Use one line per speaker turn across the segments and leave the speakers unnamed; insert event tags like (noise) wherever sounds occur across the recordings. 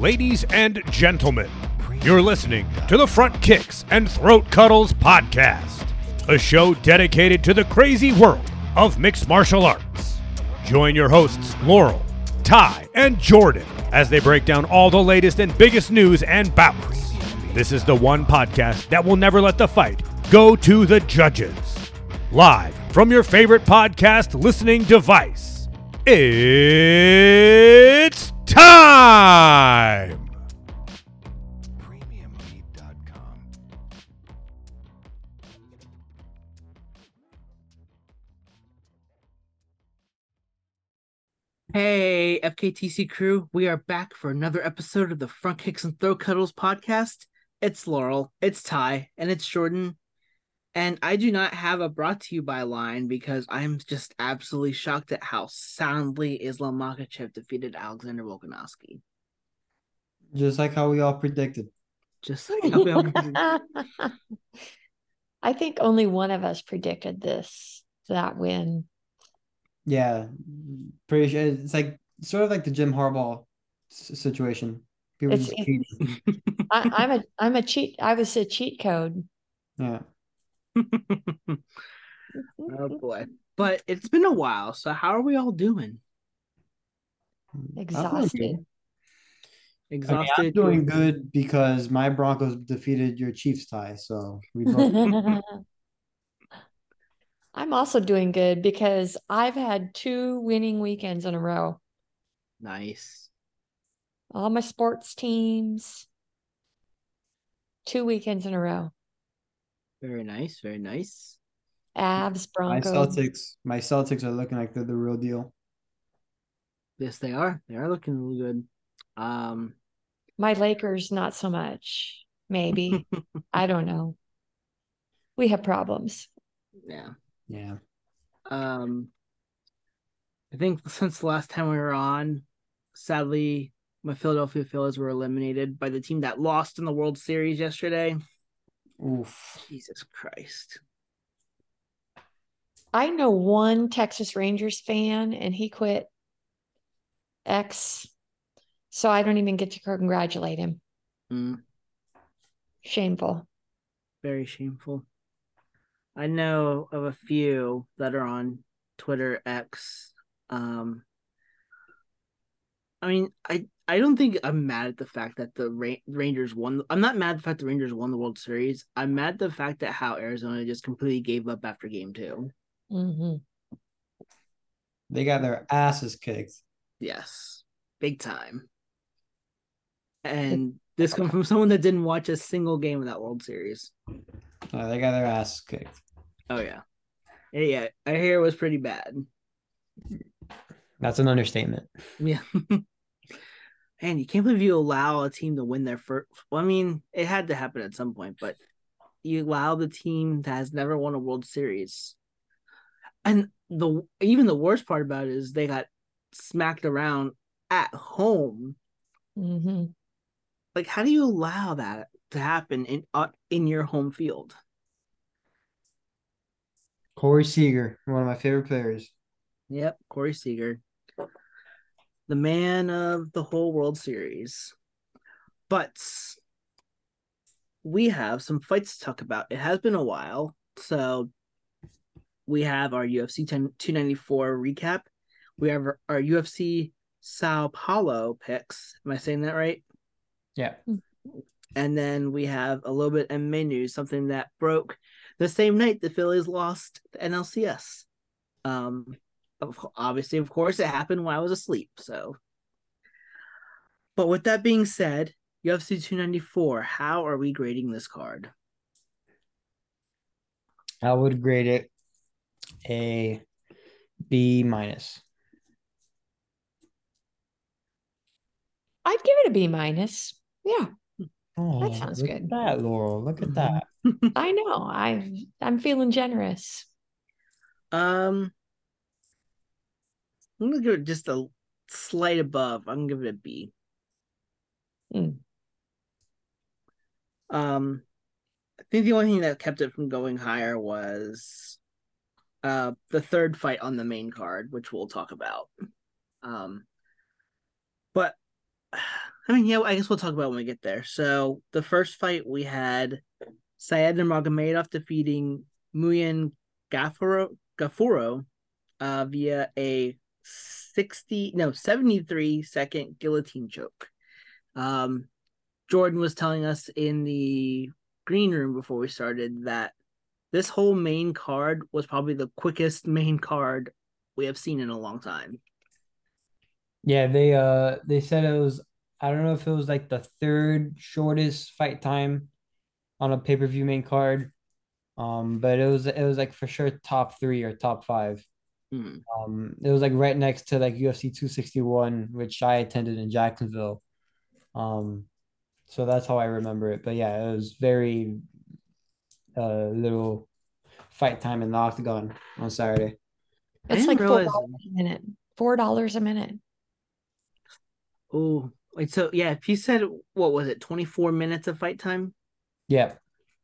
Ladies and gentlemen, you're listening to the Front Kicks and Throat Cuddles podcast, a show dedicated to the crazy world of mixed martial arts. Join your hosts, Laurel, Ty, and Jordan, as they break down all the latest and biggest news and bouts. This is the one podcast that will never let the fight go to the judges. Live from your favorite podcast listening device, it's time!
Hey, FKTC crew, we are back for another episode of the Front Kicks and Throat Cuddles podcast. It's Laurel, it's Ty, and it's Jordan. And I do not have a brought to you by line because I'm just absolutely shocked at how soundly Islam Makhachev defeated Alexander Volkanovski.
Just like how we all predicted.
Just like how we all- (laughs)
I think only one of us predicted this that win.
Yeah, pretty sure it's like sort of like the Jim Harbaugh situation. People
It's-
just cheating. (laughs)
I, I'm a I'm a cheat. I was a cheat code.
Yeah, (laughs)
oh boy. But it's been a while, so how are we all doing?
Exhausted.
I mean,
Exhausted.
I'm doing good because my Broncos defeated your Chiefs Ty, so we both. (laughs) (laughs)
I'm also doing good because I've had two winning weekends in a row.
Nice.
All my sports teams, two weekends in a row.
Very nice. Very nice.
Avs,
my Celtics, my Celtics are looking like they're the real deal.
Yes, they are. They are looking really good. Um,
My Lakers, not so much. Maybe. (laughs) I don't know. We have problems.
yeah.
Yeah,
Um, I think (laughs) since the last time we were on, sadly, my Philadelphia Phillies were eliminated by the team that lost in the World Series yesterday.
Oof.
Jesus Christ.
I know one Texas Rangers fan and he quit X. So I don't even get to congratulate him.
Mm,
Shameful.
very shameful. I know of a few that are on Twitter X. Um, I mean, I I don't think I'm mad at the fact that the Ra- Rangers won. I'm not mad at the fact the Rangers won the World Series. I'm mad at the fact that how Arizona just completely gave up after Game Two.
hmm
They got their asses kicked.
Yes, big time. And this comes from someone that didn't watch a single game of that World Series.
Uh, they got their asses kicked.
Oh yeah, yeah. yeah, I hear it was pretty bad.
That's an understatement.
Yeah. (laughs) Man, you can't believe you allow a team to win their first. Well, I mean, it had to happen at some point, but you allow the team that has never won a World Series, and the even the worst part about it is they got smacked around at home.
hmm
Like, how do you allow that to happen in uh, in your home field?
Corey Seager, one of my favorite players.
Yep, Corey Seager, the man of the whole World Series. But we have some fights to talk about. It has been a while, so we have our UFC 10, 294 recap. We have our, our UFC Sao Paulo picks. Am I saying that right?
Yeah.
And then we have a little bit MMA news, something that broke the same night the Phillies lost the NLCS. Um, of- obviously, of course, it happened while I was asleep. So, but with that being said, UFC 294, how are we grading this card?
I would grade it a B minus.
I'd give it a B minus. Yeah,
Oh,
sounds
look
good.
At that, Laurel. Look at that. (laughs)
I know. I I'm feeling generous.
Um, I'm gonna give it just a slight above. I'm gonna give it a B.
Mm.
Um, I think the only thing that kept it from going higher was uh the third fight on the main card, which we'll talk about. Um, but (sighs) I mean, yeah, I guess we'll talk about when we get there. So the first fight we had Syed Nurmagomedov defeating Muyan Gafuro Gafuro uh, via a 60 no 73 second guillotine choke. Um, Jordan was telling us in the green room before we started that this whole main card was probably the quickest main card we have seen in a long time.
Yeah, they uh they said it was I don't know if it was like the third shortest fight time on a pay-per-view main card. Um, but it was it was like for sure top three or top five.
Hmm.
Um, it was like right next to like UFC 261, which I attended in Jacksonville. Um, so that's how I remember it. But yeah, it was very uh little fight time in the octagon on Saturday.
It's
didn't
like four dollars a minute. Four dollars a minute.
Oh, wait, so yeah, if you said what was it, 24 minutes of fight time?
Yeah.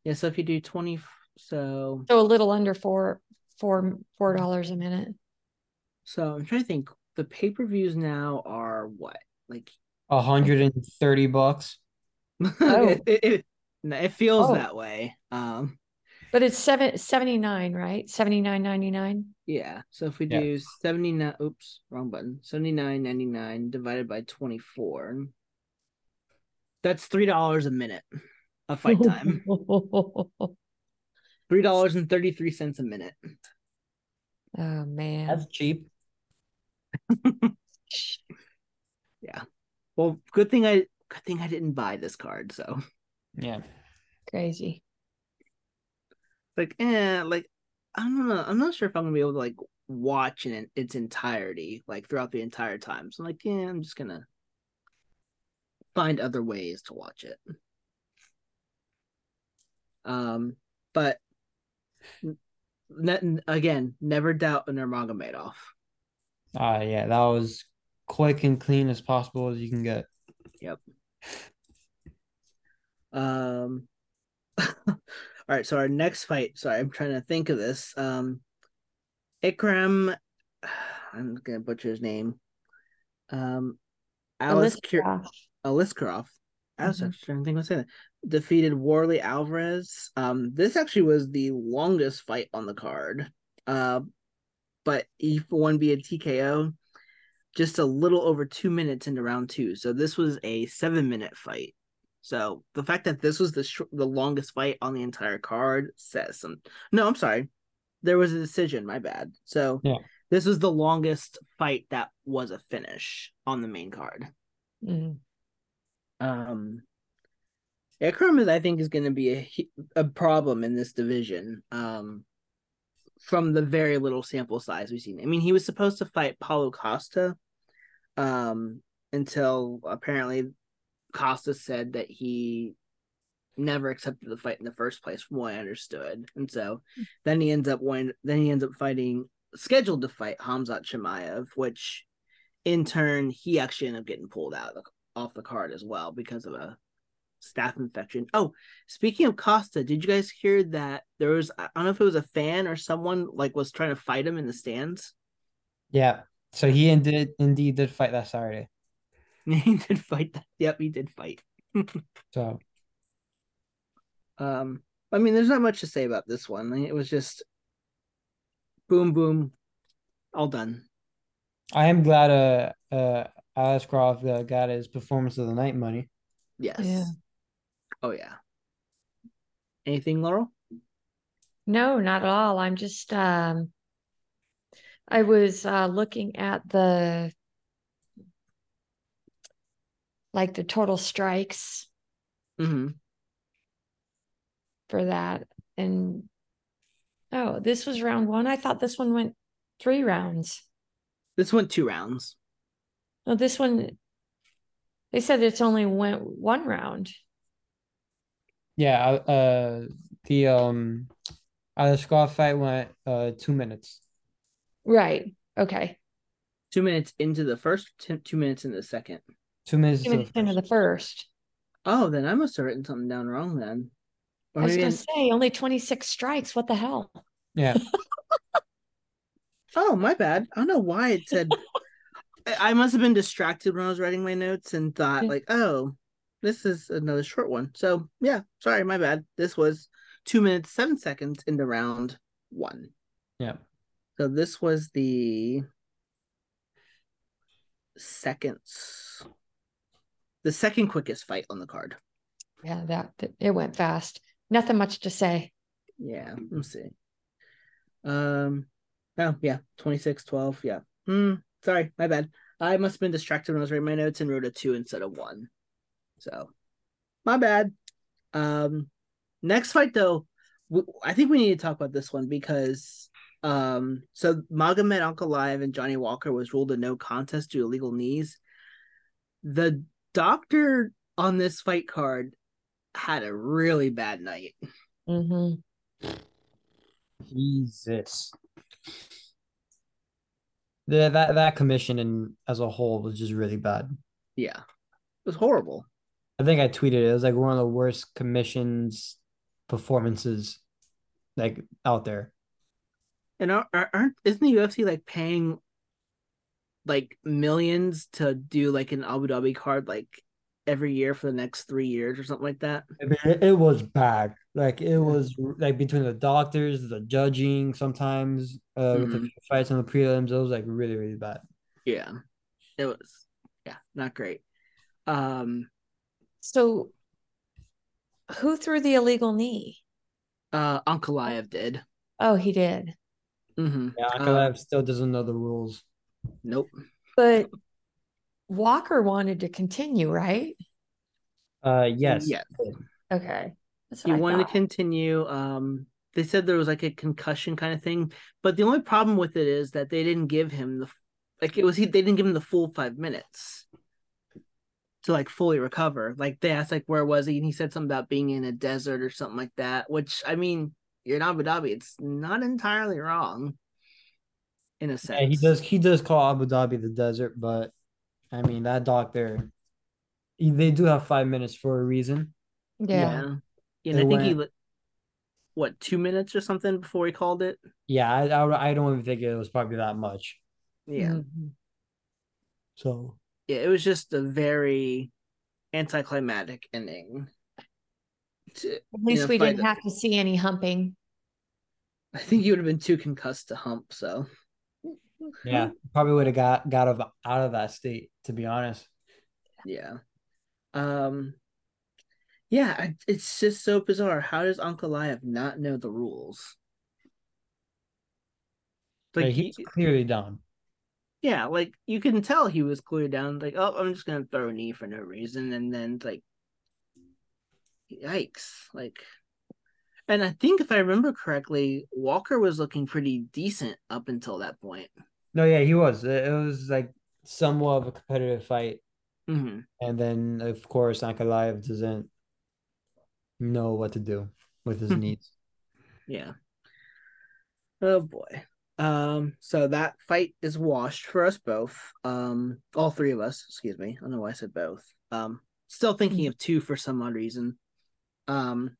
Yeah, so if you do 20, so
So a little under four, four, four dollars a minute.
so I'm trying to think. The pay per views now are what? Like,
A hundred and thirty bucks. (laughs)
Oh.
it, it, it, it feels
Oh.
that way. Um,
But it's seven seventy nine, right? Seventy nine ninety nine.
yeah. So if we
Yeah.
do 79, oops, wrong button, 79.99 divided by 24, that's $3 a minute of fight time. (laughs) $3.33 a minute.
oh man.
That's cheap. (laughs) Yeah.
Well, good thing I good thing I didn't buy this card. So
Yeah.
Crazy.
like, eh, like I don't know. I'm not sure if I'm gonna be able to like watch in its entirety, like throughout the entire time. So I'm like, yeah, I'm just gonna find other ways to watch it. Um, but ne- again, never doubt an Nurmagomedov.
Uh yeah, that was quick and clean as possible as you can get. Yep.
Um, (laughs) all right. So our next fight. Sorry, I'm trying to think of this. Um, Ikram. (sighs) I'm gonna butcher his name. Um, Alice Cur-
Alistair.
Aliskarov. I was
Mhm.
actually to think saying that. Defeated Warley Alvarez. Um, this actually was the longest fight on the card. Uh, but he won via TKO just a little over two minutes into round two. So this was a seven minute fight. So the fact that this was the sh- the longest fight on the entire card says some. No, I'm sorry. There was a decision. My bad. So
Yeah.
this was the longest fight that was a finish on the main card.
Mhm.
Um, Ikram is, I think, is going to be a a problem in this division. Um, from the very little sample size we've seen. I mean, he was supposed to fight Paulo Costa, um, until apparently Costa said that he never accepted the fight in the first place, from what I understood. And so then he ends up when then he ends up fighting scheduled to fight Hamzat Chimaev, which in turn he actually ended up getting pulled out of the, off the card as well because of a staph infection. Oh, speaking of Costa, did you guys hear that there was I don't know if it was a fan or someone like was trying to fight him in the stands?
Yeah. So he indeed indeed did fight that Saturday. (laughs)
he did fight that. Yep, he did fight. (laughs)
So
Um, I mean, there's not much to say about this one. It was just boom, boom, all done.
I am glad uh uh Aliskarov uh, got his performance of the night money.
Yes.
Yeah.
Oh yeah. Anything, Laurel?
No, not at all. I'm just um I was uh looking at the like the total strikes
Mm-hmm.
for that and oh, this was round 1. I thought this one went 3 rounds.
This went two rounds.
No, this one they said it's only went one round.
Yeah, uh, uh the um Aliskarov fight went uh two minutes.
Right. Okay.
Two minutes into the first, t- two minutes into the second.
Two minutes
Two
to the
minutes into the first.
Oh, then I must have written something down wrong then. Or
I was gonna
I-
say only 26 strikes. What the hell?
Yeah. (laughs)
oh, my bad. I don't know why it said. (laughs) I must have been distracted when I was writing my notes and thought
Yeah.
like, oh, this is another short one. So yeah, sorry, my bad. This was two minutes seven seconds into round one.
Yeah.
So this was the seconds, the second quickest fight on the card.
Yeah, that, that it went fast. Nothing much to say.
Yeah, let's see. Um, oh yeah, 26, 12. Yeah. Hmm. Sorry, my bad. I must have been distracted when I was writing my notes and wrote a two instead of one. So, my bad. Um, next fight though, w- I think we need to talk about this one because um, so Magomed Ankalaev and Johnny Walker was ruled a no contest due to illegal knees. The doctor on this fight card had a really bad night.
hmm
Jesus. The, that that commission and as a whole was just really bad.
Yeah, it was horrible.
I think I tweeted it. It was like one of the worst commissions performances like out there.
And are, are, aren't isn't the UFC like paying like millions to do like an Abu Dhabi card like every year for the next three years or something like that?
I mean, it, it was bad. Like it was like between the doctors, the judging sometimes, uh, with the fights on the prelims, it was like really, really bad.
Yeah, it was. Yeah, not great. Um,
So, who threw the illegal knee?
uh, Ankalaev did.
Oh, he did.
Mm-hmm.
Yeah, Ankalaev still doesn't know the rules.
Nope.
But Walker wanted to continue, right?
Uh, yes.
Yeah,
Okay. That's
he
I
wanted to continue. Um, they said there was like a concussion kind of thing, but the only problem with it is that they didn't give him the like it was he they didn't give him the full five minutes to like fully recover. Like they asked like where was he, and he said something about being in a desert or something like that. Which I mean, you're in Abu Dhabi, it's not entirely wrong. In a sense,
Yeah, he does. He does call Abu Dhabi the desert, but I mean that doctor. They do have five minutes for a reason.
Yeah.
Yeah, and I think he
went-
li- what two minutes or something before he called it.
Yeah, I, I, I don't even think it was probably that much.
Yeah,
Mhm.
So
yeah, it was just a very anticlimactic ending. To-
At least
know,
we didn't
that-
have to see any humping.
I think you would have been too concussed to hump. So
yeah, probably would have got got of, out of that state. To be honest,
yeah, um, yeah, I, it's just so bizarre. How does Ankalaev not know the rules? Like
like,
he,
he's clearly down.
yeah, like you can tell he was clear down. Like, oh, I'm just gonna throw a knee for no reason, and then like, yikes! Like, and I think if I remember correctly, Walker was looking pretty decent up until that point.
No, yeah, he was. It, was like somewhat of a competitive fight,
hmm
and then of course Uncle Ankalaev doesn't know what to do with his (laughs) needs.
Yeah. Oh boy. Um, so that fight is washed for us both. Um, all three of us, excuse me. I don't know why I said both. Um, still thinking of two for some odd reason. Um,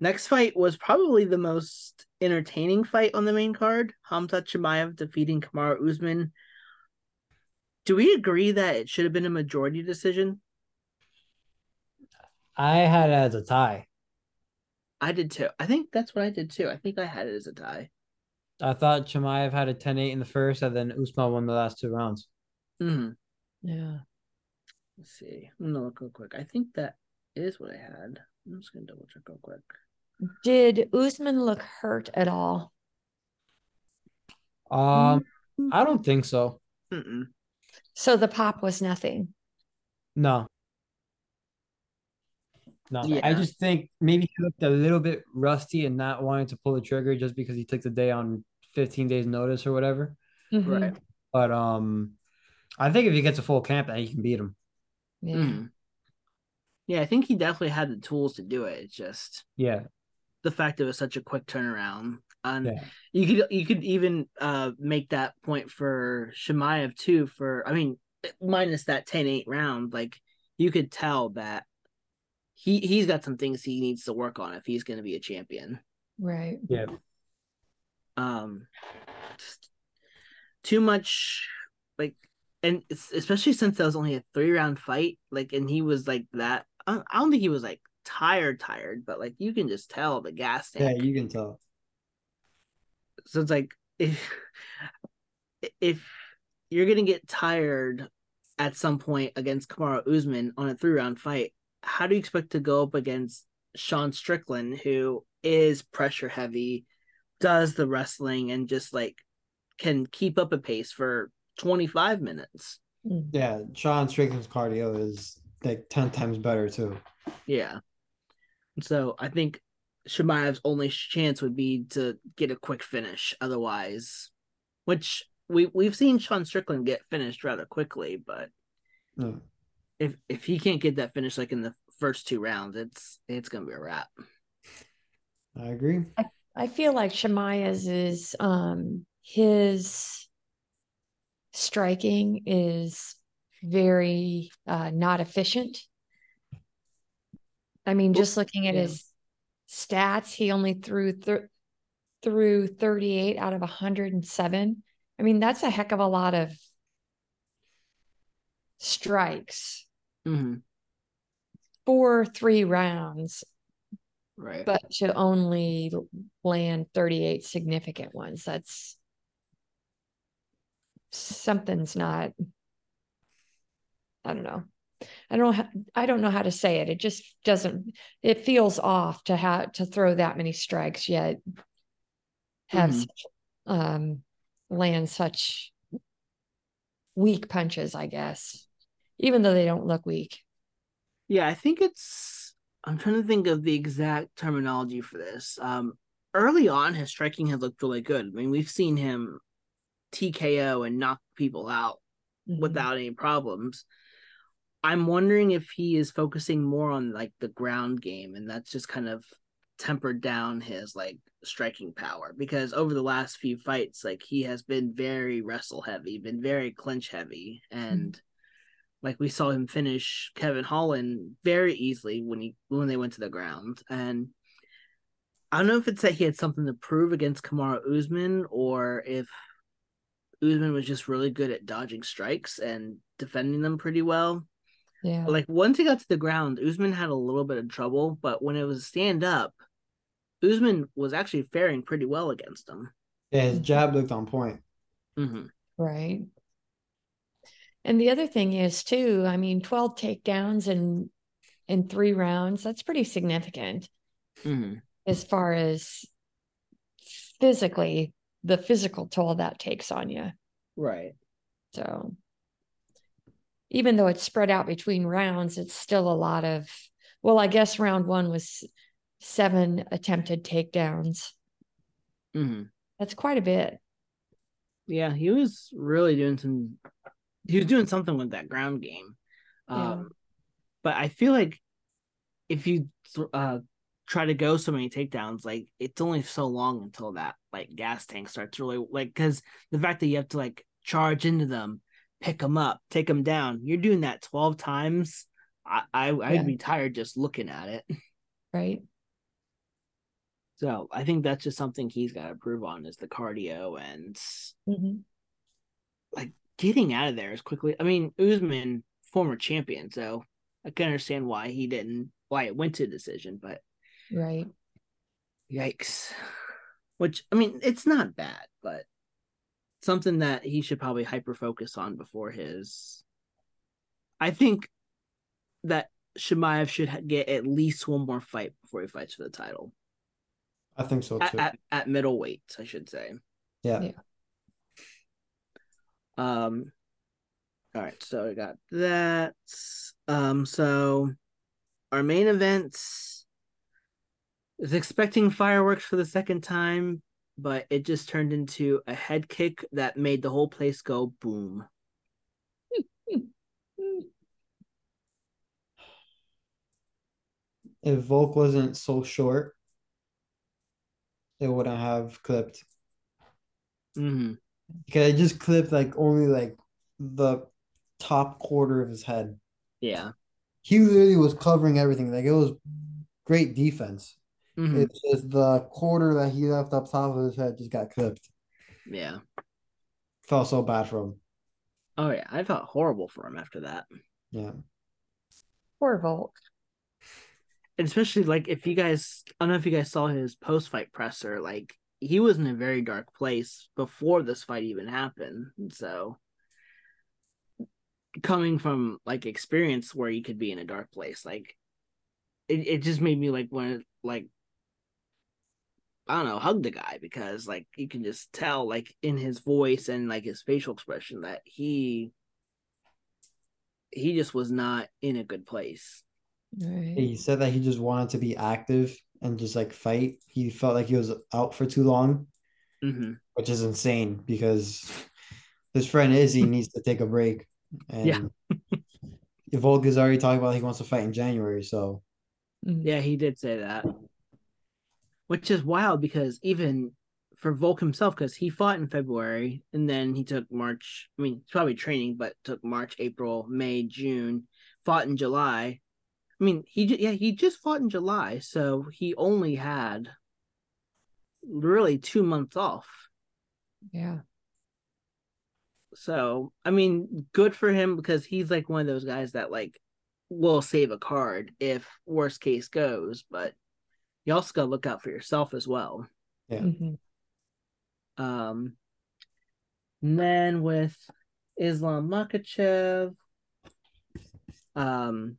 next fight was probably the most entertaining fight on the main card. Hamza Chimaev defeating Kamaru Usman. Do we agree that it should have been a majority decision?
I had it as a tie.
I did too. I think that's what I did too. I think I had it as a tie.
I thought Chimaev had a 10-8 in the first, and then Usman won the last two rounds.
hmm
Yeah.
Let's see. I'm gonna look real quick. I think that is what I had. I'm just gonna double check real quick.
Did Usman look hurt at all?
Um, I don't think so.
Mm-mm.
So the pop was nothing.
No. No, I just think maybe he looked a little bit rusty and not wanting to pull the trigger just because he took the day on 15 days notice or whatever.
Mhm.
Right.
But um, I think if he gets a full camp, then he can beat him.
Yeah.
Mhm. Yeah, I think he definitely had the tools to do it. It's just
Yeah,
the fact it was such a quick turnaround. And
yeah,
you could you could even uh make that point for Chimaev too. For I mean, minus that 10-8 round, like you could tell that he he's got some things he needs to work on if he's going to be a champion.
Right.
yeah.
um too much like and especially since that was only a three round fight, like, and he was like that. I don't, I don't think he was like tired, tired, but like you can just tell the gas tank.
Yeah, you can tell.
so it's like if if you're gonna get tired at some point against Kamaru Usman on a three round fight, how do you expect to go up against Sean Strickland, who is pressure heavy, does the wrestling, and just like can keep up a pace for 25 minutes?
Yeah, Sean Strickland's cardio is like ten times better too.
Yeah. So I think Chimaev's only chance would be to get a quick finish. Otherwise, which we we've seen Sean Strickland get finished rather quickly, but
Yeah.
If if he can't get that finish like in the first two rounds, it's it's gonna be a wrap.
I agree.
I feel like Chimaev's is um his striking is very uh not efficient. I mean, just looking at
yeah.
his stats, he only threw thir- threw 38 out of 107. I mean, that's a heck of a lot of strikes
Mm-hmm.
for three rounds,
Right.
but to only land 38 significant ones. That's something's not I don't know. I don't know how, I don't know how to say it. It just doesn't it feels off to have to throw that many strikes yet have
Mhm.
such, um land such weak punches, I guess. Even though they don't look weak.
Yeah, I think it's. I'm trying to think of the exact terminology for this. Um, early on, his striking had looked really good. I mean, we've seen him TKO and knock people out
Mhm.
without any problems. I'm wondering if he is focusing more on like the ground game, and that's just kind of tempered down his like striking power because over the last few fights, like he has been very wrestle heavy, been very clinch heavy, and like we saw him finish Kevin Holland very easily when he when they went to the ground. And I don't know if it's that he had something to prove against Kamaru Usman or if Usman was just really good at dodging strikes and defending them pretty well.
Yeah.
Like once he got to the ground, Usman had a little bit of trouble, but when it was stand up, Usman was actually faring pretty well against him.
Yeah, his jab looked on point.
Mm-hmm.
Right. And the other thing is too, I mean, 12 takedowns in in three rounds, that's pretty significant
Mm-hmm.
as far as physically the physical toll that takes on you.
Right.
So even though it's spread out between rounds, it's still a lot of well, I guess round one was seven attempted takedowns.
Mm-hmm.
That's quite a bit.
Yeah, he was really doing some. He was doing something with that ground game.
Yeah.
Um, but I feel like if you th- uh try to go so many takedowns, like it's only so long until that like gas tank starts really like because the fact that you have to like charge into them, pick them up, take them down. You're doing that twelve times. I, I I'd
Yeah.
be tired just looking at it. (laughs)
Right.
So I think that's just something he's got to prove on is the cardio and
Mhm.
Getting out of there as quickly. I mean, Usman, former champion, so I can understand why he didn't, why it went to decision, but
Right.
yikes. Which, I mean, it's not bad, but something that he should probably hyper focus on before his. I think that Chimaev should get at least one more fight before he fights for the title
I think so
at,
too.
at, at middleweight, I should say.
yeah.
Yeah.
Um all right, so we got that. Um so our main event is expecting fireworks for the second time, but it just turned into a head kick that made the whole place go boom.
If Volk wasn't so short, it wouldn't have clipped.
hmm
Because it just clipped like only like the top quarter of his head.
Yeah.
He literally was covering everything. Like it was great defense.
hmm
It's just the quarter that he left up top of his head just got clipped.
Yeah.
Felt so bad for him.
Oh yeah, I felt horrible for him after that.
Yeah.
Poor Volk.
And especially like if you guys I don't know if you guys saw his post fight presser, like he was in a very dark place before this fight even happened. So coming from like experience where you could be in a dark place, like it, it just made me like want to like I don't know, hug the guy because like you can just tell like in his voice and like his facial expression that he he just was not in a good place.
Right.
He said that he just wanted to be active and just like fight. He felt like he was out for too long,
Mm-hmm.
which is insane because his friend Izzy (laughs) needs to take a break. And
Yeah. (laughs)
Volk is already talking about he wants to fight in January. So
Mm.
Yeah, he did say that. Which is wild because even for Volk himself, because he fought in February and then he took March, I mean, he's probably training, but took March, April, May, June, fought in July. I mean, he yeah, he just fought in July, so he only had really two months off.
Yeah.
So, I mean, good for him because he's like one of those guys that like will save a card if worst case goes, but you also got to look out for yourself as well.
Yeah.
Mhm.
Um, and then with Islam Makhachev, um,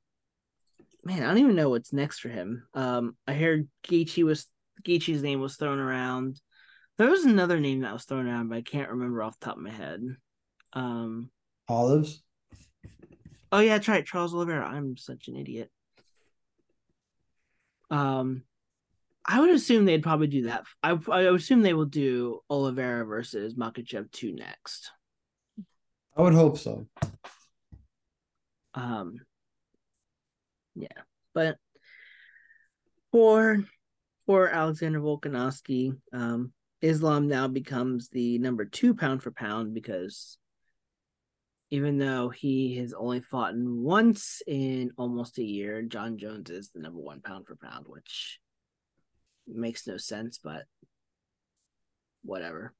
man, I don't even know what's next for him. Um, I heard Gaethje was Gaethje's name was thrown around. There was another name that was thrown around, but I can't remember off the top of my head. Um,
Olives.
oh yeah, that's right, Charles Oliveira. I'm such an idiot. Um, I would assume they'd probably do that. I I assume they will do Oliveira versus Makhachev two next.
I would hope so.
Um, yeah, but for for Alexander Volkanovski, um, Islam now becomes the number two pound for pound because even though he has only fought once in almost a year, Jon Jones is the number one pound for pound, which makes no sense, but whatever.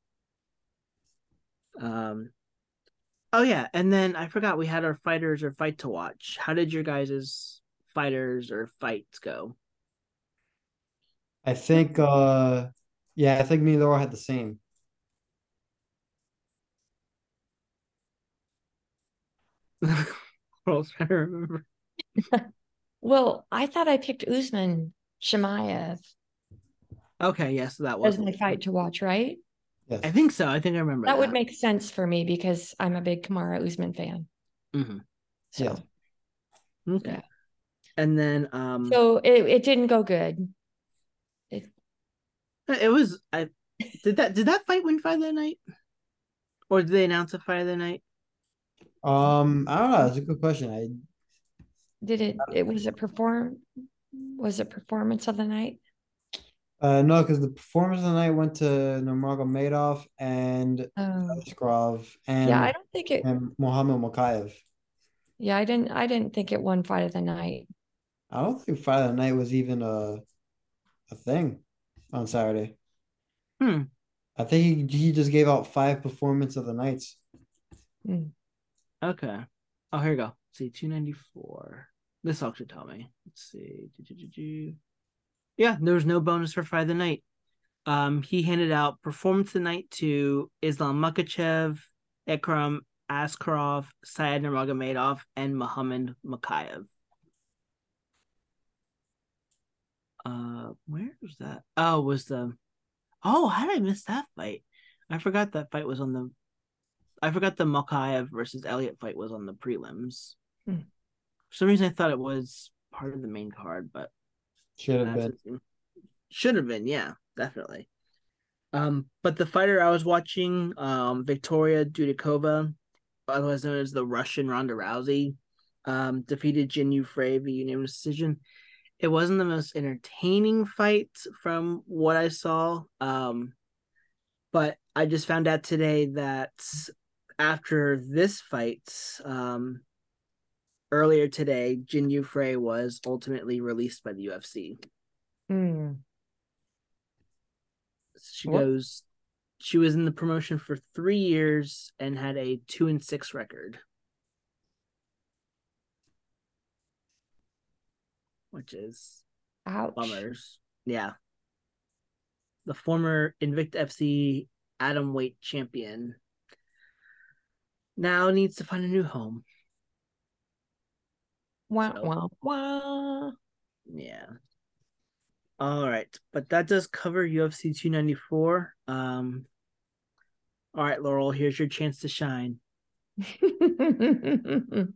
Um, Oh yeah, and then I forgot we had our fighters or fight to watch. How did your guys' fighters or fights go?
I think uh yeah, I think me and Laura had the same. (laughs)
I was trying to remember. (laughs)
Well, I thought I picked Usman Chimaev
Okay, yes, that was.
as my fight to watch, right?
Yes.
I think so. I think I remember
That would make sense for me because I'm a big Kamaru Usman fan.
Mm-hmm.
So,
Yeah.
Okay.
Yeah.
And then um,
so it, it didn't go good.
it it was. I did that. Did that fight win fight of the night, or did they announce a fight of the night?
Um, I don't know. That's a good question. I
Did it? It was a perform. Was it performance of the night?
uh no, because the performance of the night went to Nurmagomedov and
Um,
Askarov and
yeah, I don't think it.
and Mohammed Mokaev.
Yeah, I didn't. I didn't think it won fight of the night.
I don't think Friday Night was even a a thing on Saturday.
Hmm.
I think he, he just gave out five performance of the nights.
Okay. Oh, here we go. Let's see, two ninety four. This all should tell me. Let's see. Do-do-do-do. Yeah, there was no bonus for Friday Night. Um, he handed out performance of the night to Islam Makhachev, Ekram Askarov, Syed Nurmagomedov, and Muhammad Mokaev. Uh, where was that? Oh, was the? Oh, how did I miss that fight? I forgot that fight was on the I forgot the Mokaev versus Elliott fight was on the prelims.
Hmm.
For some reason, I thought it was part of the main card, but
Should have been.
should have been, yeah, definitely. Um, but the fighter I was watching, um, Victoria Dudakova, otherwise known as the Russian Ronda Rousey, um, defeated Jin Yu Frey via unanimous decision. It wasn't the most entertaining fight from what I saw. Um, but I just found out today that after this fight, um, earlier today, Jin Yu Frey was ultimately released by the UFC.
Hmm.
She
What?
goes, she was in the promotion for three years and had a two and six record. Which is
Ouch.
bummers. Yeah. The former Invicta FC Atom Weight champion now needs to find a new home.
Wah,
So-
wah, wah.
Yeah. All right, but that does cover UFC 294. Um All right, Laurel, here's your chance to shine. (laughs)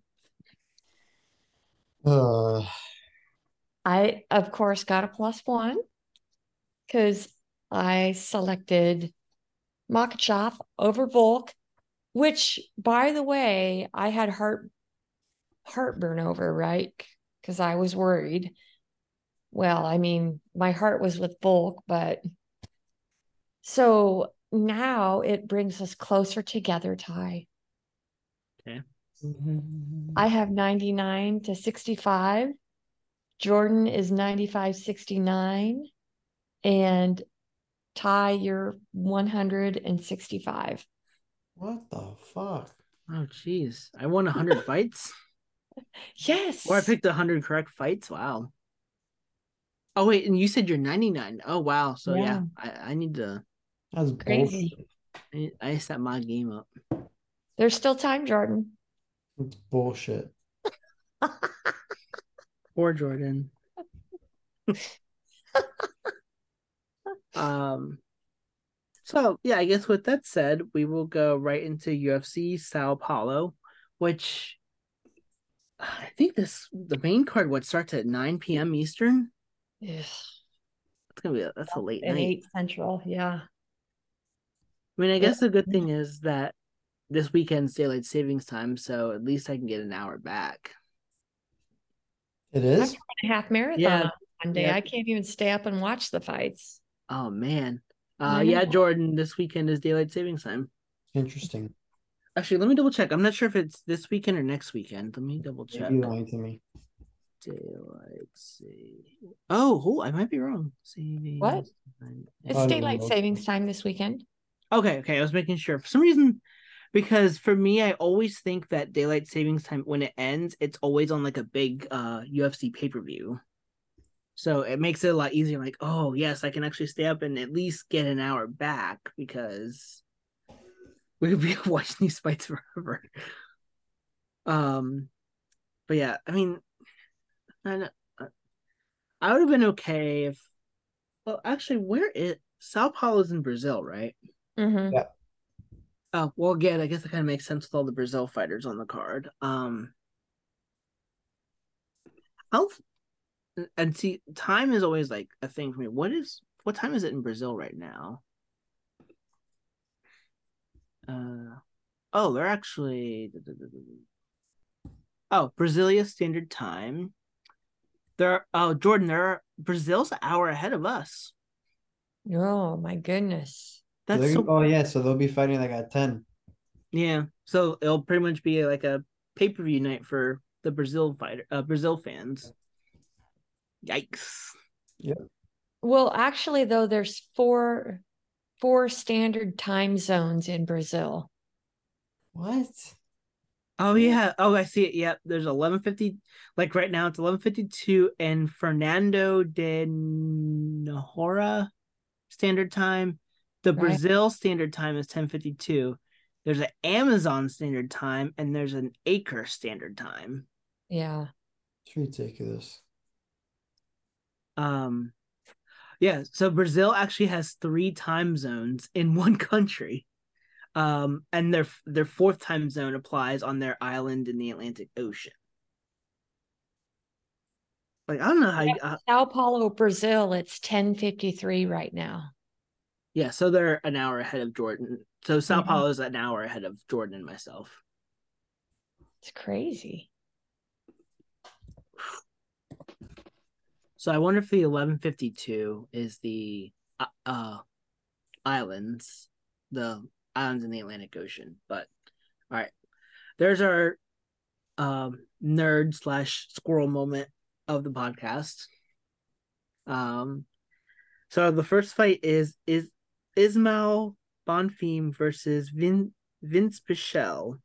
Uh,
I, of course, got a plus one because I selected Makhachev over Volk, which, by the way, I had heart heartburn over, right? Because I was worried. Well, I mean, my heart was with Volk, but so now it brings us closer together, Ty. Okay. Mm-hmm. I have 99 to 65. Jordan is 95 69. And Ty, you're 165.
what the fuck?
Oh jeez. I won 100 (laughs) fights?
Yes.
Or I picked 100 correct fights? Wow. Oh wait, and you said you're 99. Oh wow. So yeah,
Yeah.
I, I need to
That's
Crazy.
bullshit.
I, I set my game up.
There's still time, Jordan.
It's bullshit. (laughs)
Poor Jordan. (laughs) um so yeah, I guess with that said, we will go right into UFC Sao Paulo, which I think this the main card would start at 9 p.m. Eastern.
Ugh.
It's gonna be a, that's a late
At
night.
8 Central. Yeah.
I mean, I guess the good thing is that this weekend's daylight savings time, so at least I can get an hour back.
It
I
is?
ran a half marathon
Yeah.
on one day.
Yeah.
I can't even stay up and watch the fights.
Oh man. Uh yeah. Jordan, this weekend is daylight savings time.
Interesting.
Actually, let me double check. I'm not sure if it's this weekend or next weekend. Let me double check.
You lying to me.
Daylight save. Oh, oh, I might be wrong. Savings
What?
time.
It's daylight savings time this weekend.
Okay, okay. I was making sure. For some reason, because for me, I always think that daylight savings time when it ends, it's always on like a big uh UFC pay per view. So it makes it a lot easier. Like, oh yes, I can actually stay up and at least get an hour back because we could be (laughs) watching these fights forever. Um, but yeah, I mean, I I would have been okay if. Well, actually, where is Sao Paulo's in Brazil, right?
Mm-hmm.
Oh, well, again, I guess it kind of makes sense with all the Brazil fighters on the card. Um, how and see, time is always like a thing for me. What is what time is it in Brazil right now? Uh, oh, they're actually oh Brasilia Standard Time. They're oh Jordan, they're Brazil's an hour ahead of us.
Oh my goodness.
So
That's
they're-
so
oh yeah, so they'll be fighting like at ten.
Yeah, so it'll pretty much be like a pay per view night for the Brazil fighter, uh, Brazil fans. Yikes! Yeah.
Well, actually, though, there's four four standard time zones in Brazil.
What?
Oh yeah, oh I see it. Yep, there's eleven fifty. Like right now, it's eleven fifty two, and Fernando de Noronha standard time. The
Right.
Brazil standard time is ten fifty two. There's an Amazon standard time, and there's an Acre standard time.
Yeah.
It's ridiculous.
Um, yeah, so Brazil actually has three time zones in (laughs) one country. Um, and their their fourth time zone applies on their island in the Atlantic Ocean. Like I don't know how. You, uh,
Sao Paulo, Brazil, it's 1053 right now.
Yeah, so they're an hour ahead of Jordan. So Sao
Mhm.
Paulo is an hour ahead of Jordan and myself.
It's crazy.
So I wonder if the eleven fifty two is the uh, uh islands, the islands in the Atlantic Ocean. But all right, there's our um nerd slash squirrel moment of the podcast. Um, so the first fight is is Ismail Bonfim versus Vin Vinc Pichel.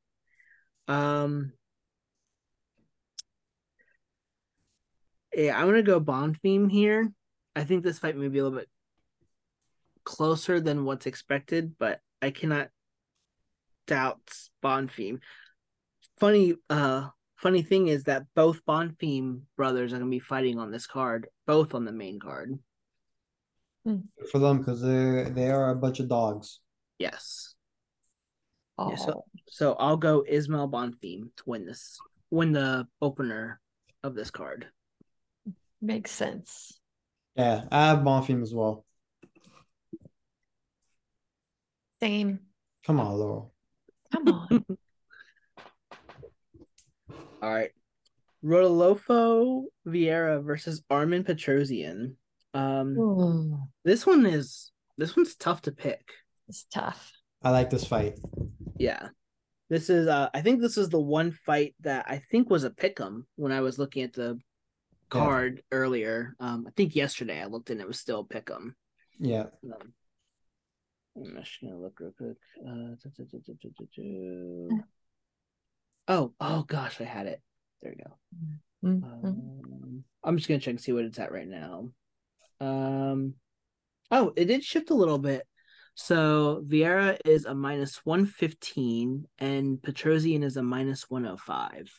Um Yeah, I'm gonna go Bonfim here. I think this fight may be a little bit closer than what's expected, but I cannot doubt Bonfim. Funny uh funny thing is that both Bonfim brothers are gonna be fighting on this card, both on the main card. Mm.
for them because they they are a bunch of dogs.
Yes.
Oh,
Yeah, so- oh. So I'll go Ismail Bonfim to win this win the opener of this card.
makes sense.
Yeah, I have Bonfim as well.
Same.
Come on, Laurel.
Come on. (laughs)
All right. Rodolfo Vieira versus Armen Petrosyan. Um
Ooh,
this one is this one's tough to pick.
it's tough.
I like this fight.
Yeah. This is uh I think this is the one fight that I think was a pick'em when I was looking at the
Yeah.
card earlier. Um I think yesterday I looked and it was still pick'em.
Yeah,
Um, I'm just gonna look real quick. Uh, du- du- du. Oh, oh gosh, I had it. There we go.
Mhm.
Um, I'm just gonna check and see what it's at right now. Um, oh, it did shift a little bit. So Vieira is a minus one fifteen, and Petrosyan is a minus one hundred five.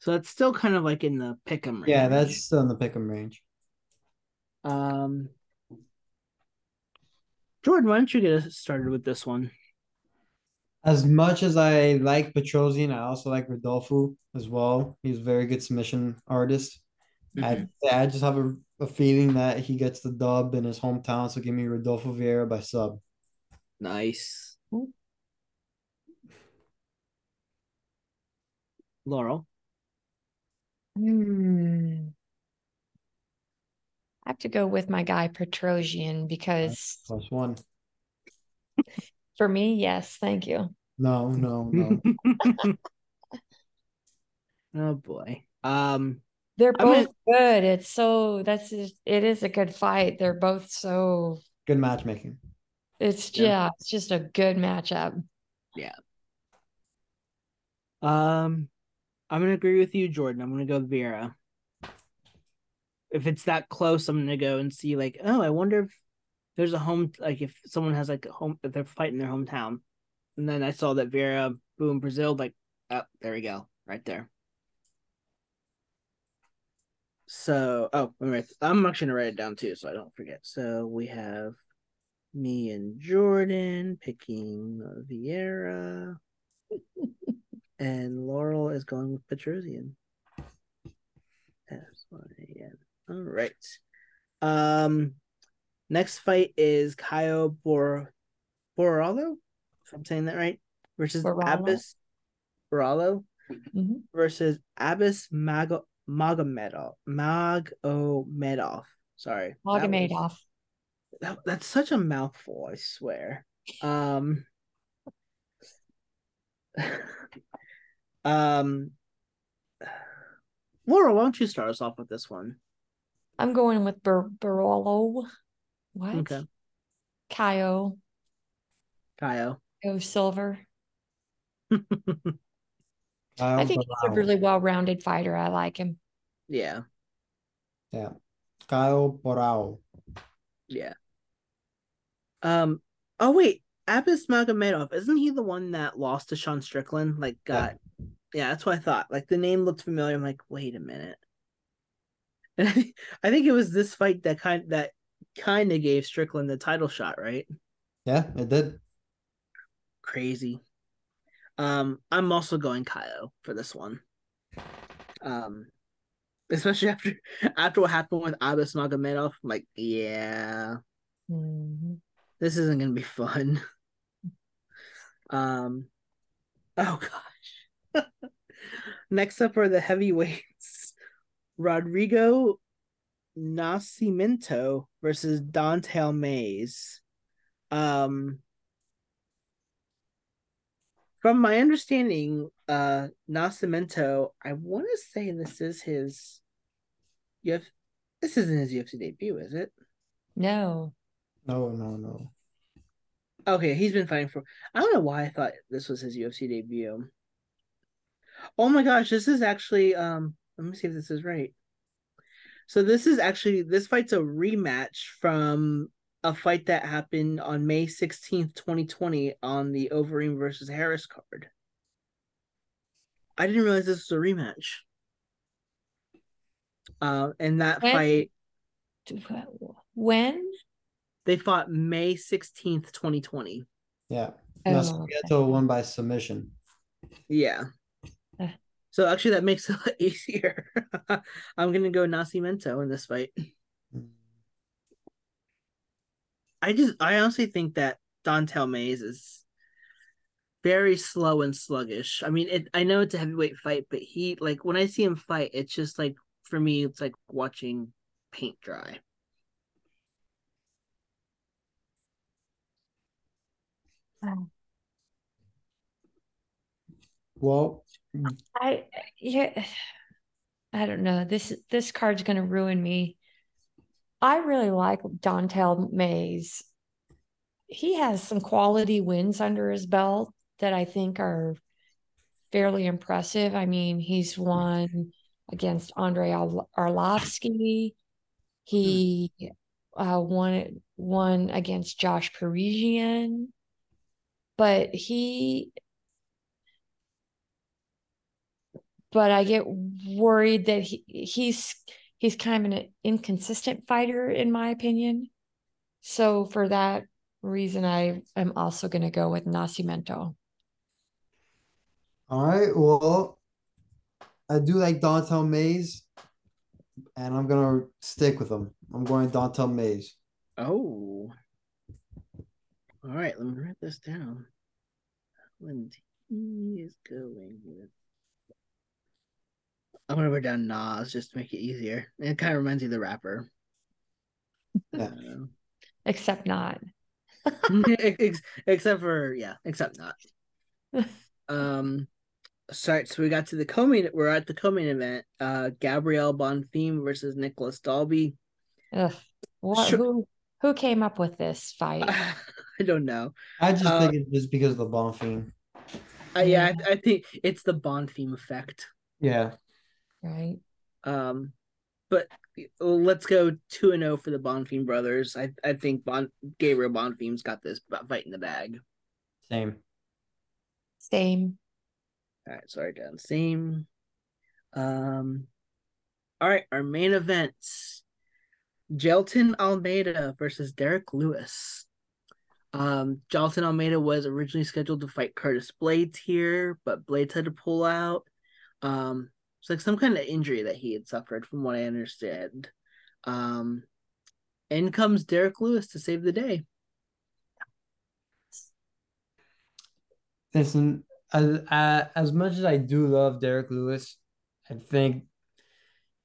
So it's still kind of like in the pick'em range.
yeah, that's still in the pick'em range.
Um, Jordan, why don't you get us started with this one?
As much as I like Petrosyan, I also like Rodolfo as well. He's a very good submission artist. I I just have a, a feeling that he gets the dub in his hometown. So give me Rodolfo Vieira by sub.
Nice.
Ooh.
Laurel.
Hmm. I have to go with my guy Petrosyan because
Plus one. (laughs)
for me, yes, thank you.
No, no, no. (laughs)
oh boy. Um,
They're
I'm gonna-
both good. It's so that's just, it is a good fight. They're both so
good matchmaking.
it's
Yeah.
yeah, it's just a good matchup. Yeah.
Um, I'm gonna agree with you, Jordan. I'm gonna go Vieira. If it's that close, I'm gonna go and see like, oh, I wonder if there's a home like if someone has like a home if they're fighting their hometown. And then I saw that Vieira boom Brazil, like, oh, there we go, right there. So, oh. I'm actually gonna write it down too, so I don't forget. So we have me and Jordan picking Vieira, (laughs) and Laurel is going with Petrosyan. S Y N. All right. Um, next fight is Caio Bor Borralho, if I'm saying that right, versus
Borralho.
Abus Borralho
Mhm.
versus Abus Mag- Magomedov. Magomedov. Sorry. That was-
Magomedov.
that, that's such a mouthful, I swear. Um (laughs) Um Laura, why don't you start us off with this one?
I'm going with Bar- Borralho. What?
Okay.
Caio.
Kyle.
Go Silver. (laughs)
Kyle
I think he's a really well-rounded fighter. I like him.
yeah,
yeah. Kyle Borralho.
yeah. Um oh wait, Abus Magomedov, isn't he the one that lost to Sean Strickland? Like got yeah, that's what I thought. Like the name looked familiar. I'm like, wait a minute. And I think, I think it was this fight that kind that kind of gave Strickland the title shot, right?
Yeah, it did.
Crazy. Um, I'm also going Caio for this one. Um, especially (laughs) after after what happened with Abus Magomedov. I'm like, yeah,
Mhm.
this isn't gonna be fun. (laughs) Um, oh gosh. (laughs) Next up are the heavyweights: Rodrigo Nascimento versus Dante Mays. Um, from my understanding, uh, Nascimento, I want to say this is his. You have this isn't his UFC debut, is it?
No.
No, no, no.
Okay, he's been fighting for. I don't know why I thought this was his UFC debut. Oh my gosh, this is actually um. Let me see if this is right. So this is actually this fight's a rematch from a fight that happened on May sixteenth, twenty twenty, on the Overeem versus Harris card. I didn't realize this was a rematch. Uh, and that
When?
fight
When?
they fought May sixteenth, twenty twenty.
Yeah.
Oh,
Nascimento won by submission.
Yeah.
Uh.
So actually, that makes it a lot (laughs) easier. (laughs) I'm gonna go Nascimento in this fight. I just, I honestly think that Dontale Mayes is very slow and sluggish. I mean, it. I know it's a heavyweight fight, but he, like, when I see him fight, it's just like for me, it's like watching paint dry.
Well,
I yeah, I don't know. This this card's gonna ruin me. I really like Dontale Mayes. He has some quality wins under his belt that I think are fairly impressive. I mean, he's won against Andrei Arlovsky. He uh, won won against Josh Parisian, but he but I get worried that he he's he's kind of an inconsistent fighter in my opinion. So for that reason, I am also going to go with Nascimento.
all right. Well, I do like Dontale Mayes, and I'm gonna stick with him. I'm going Dontale Mayes.
Oh. All right, let me write this down. When he is going with. I'm gonna write down Nas just to make it easier. It kind of reminds me of the rapper.
Yeah.
Um,
Except not. (laughs) (laughs)
except for yeah, except not. (laughs) um, sorry. So we got to the co-main. We're at the co-main event. Uh, Gabriel Bonfim versus Nicolas Dalby.
Ugh. What,
Sure.
who who came up with this fight?
I don't know.
I just
Uh,
think it's just because of the Bonfim.
Uh, yeah, I, I think it's the Bonfim effect.
Yeah.
Right.
Um, but let's go two and zero for the Bonfim brothers. I I think Bon Gabriel Bonfim's got this fight in the bag.
Same.
Same.
All right, sorry, Dan. Same. Um, all right, our main events: Jailton Almeida versus Derrick Lewis. Um, Jailton Almeida was originally scheduled to fight Curtis Blaydes here, but Blaydes had to pull out. Um, it's like some kind of injury that he had suffered, from what I understand. Um, in comes Derrick Lewis to save the day.
Listen, as, uh, as much as I do love Derrick Lewis, I think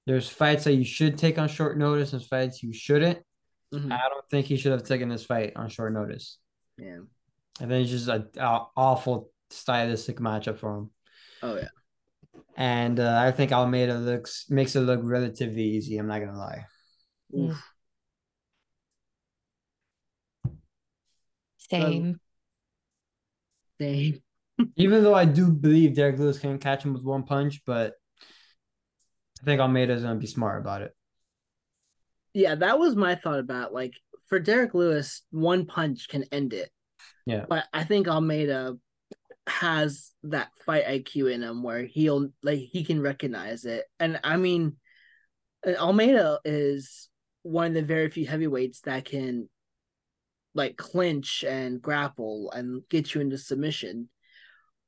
there's fights that you should take on short notice and fights you shouldn't.
Mhm.
I don't think he should have taken this fight on short notice.
Yeah.
I think it's just an awful stylistic matchup for him.
Oh yeah.
And uh, I think Almeida looks makes it look relatively easy. I'm not gonna lie.
Oof.
Same.
Same. (laughs)
Even though I do believe Derrick Lewis can catch him with one punch, but I think Almeida is gonna be smart about it.
Yeah, that was my thought about like for Derrick Lewis, one punch can end it.
Yeah.
But I think Almeida has that fight IQ in him where he'll like he can recognize it. And I mean uh, Almeida is one of the very few heavyweights that can like clinch and grapple and get you into submission.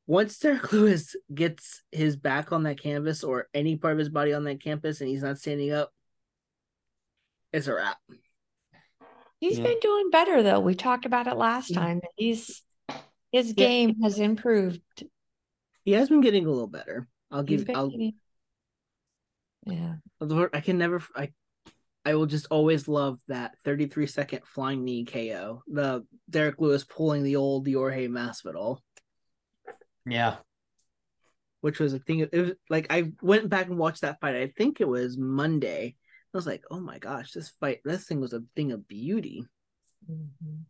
Once Derrick (laughs) Lewis gets his back on that canvas or any part of his body on that canvas and he's not standing up, it's a wrap.
He's
Yeah.
been doing better though. We talked about it last time. He's his
Yeah.
game has improved.
He has been getting a little better. I'll give. I'll.
getting- yeah.
I can never. I. I will just always love that 33 second flying knee KO. The Derrick Lewis pulling the old Jorge Masvidal,
Yeah.
which was a thing. It was like I went back and watched that fight. I think it was Monday. I was like, oh my gosh, this fight, this thing was a thing of beauty.
Mhm.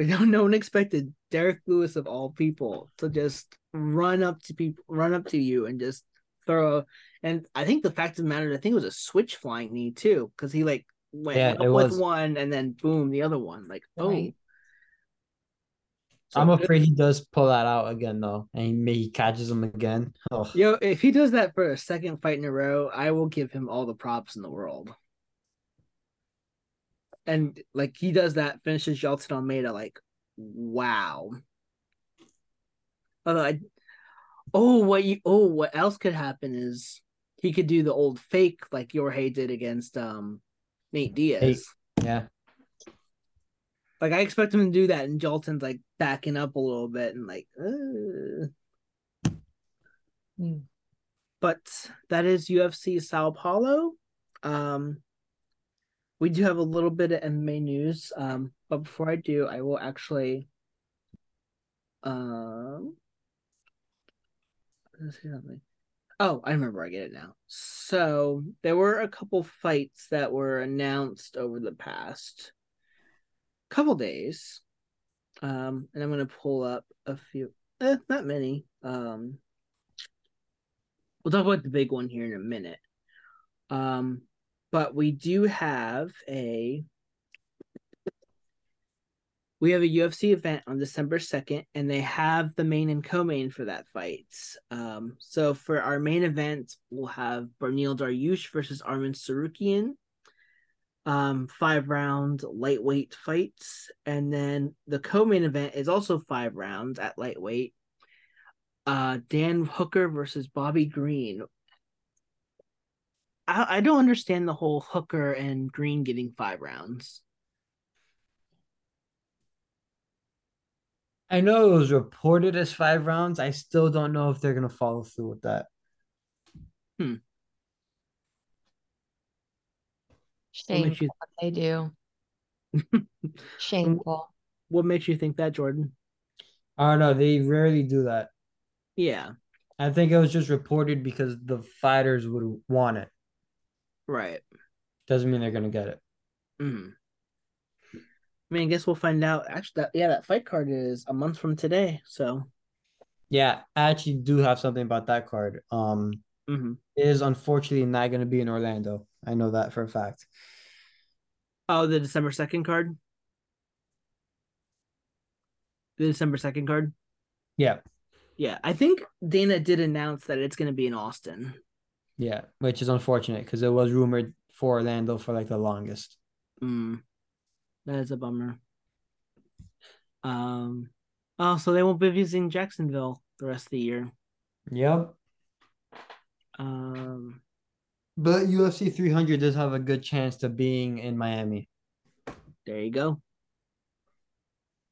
Like, (laughs) no, no one expected Derrick Lewis of all people to just run up to people, run up to you, and just throw. And I think the fact of the matter, I think it was a switch flying knee too, because he like went
Yeah,
up
it
with one and then boom, the other one. Like, oh,
Right.
So
I'm afraid he does pull that out again though, and he, he catches him again. Oh,
Yo, if he does that for a second fight in a row, I will give him all the props in the world. And like he does that, finishes Jailton Almeida, like wow. Although I oh what you oh what else could happen is he could do the old fake like Jorge did against um Nate Diaz.
yeah.
Like I expect him to do that, and Jailton's like backing up a little bit and like, "Ugh."
Hmm.
but that is UFC Sao Paulo. Um, we do have a little bit of MMA news. Um, but before I do, I will actually. Um. Oh, I remember. I get it now. So there were a couple fights that were announced over the past couple days. Um, and I'm gonna pull up a few. Eh, not many. Um, we'll talk about the big one here in a minute. Um, but we do have a we have a UFC event on December 2nd, and they have the main and co-main for that fight. Um, so for our main event, we'll have Beneil Dariush versus Arman Tsarukyan. Um, five round lightweight fights, and then the co-main event is also five rounds at lightweight. Uh, Dan Hooker versus Bobby Green. I, I don't understand the whole Hooker and Green getting five rounds.
I know it was reported as five rounds. I still don't know if they're gonna follow through with that. Hmm.
What makes
Shameful
you
what they do. (laughs) Shameful.
what makes you think that, Jordan?
I don't know. They rarely do that.
Yeah,
I think it was just reported because the fighters would want it.
Right.
Doesn't mean they're gonna get it.
Mm. I mean, I guess we'll find out. Actually, that yeah, that fight card is a month from today. So,
Yeah, I actually do have something about that card. Um,
mhm.
it is unfortunately not gonna be in Orlando. I know that for a fact.
oh, the December second card. The December second card.
Yeah,
Yeah, I think Dana did announce that it's going to be in Austin.
Yeah, which is unfortunate because it was rumored for Orlando for like the longest.
Mm, that is a bummer. Um, oh, so they won't be visiting Jacksonville the rest of the year.
Yep.
Um,
But UFC 300 does have a good chance to being in Miami.
there you go.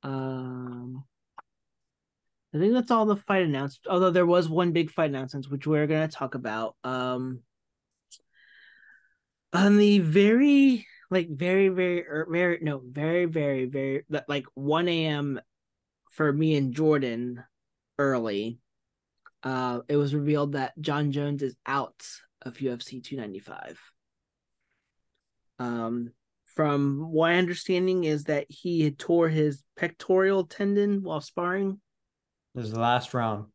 Um, I think that's all the fight announcements. Although there was one big fight announcement which we're going to talk about. Um, on the very like very very er, very no very very very like 1 a.m for me and jordan early uh it was revealed that jon jones is out of ufc 295 um from what i understanding is that he had tore his pectoral tendon while sparring
This is the last round.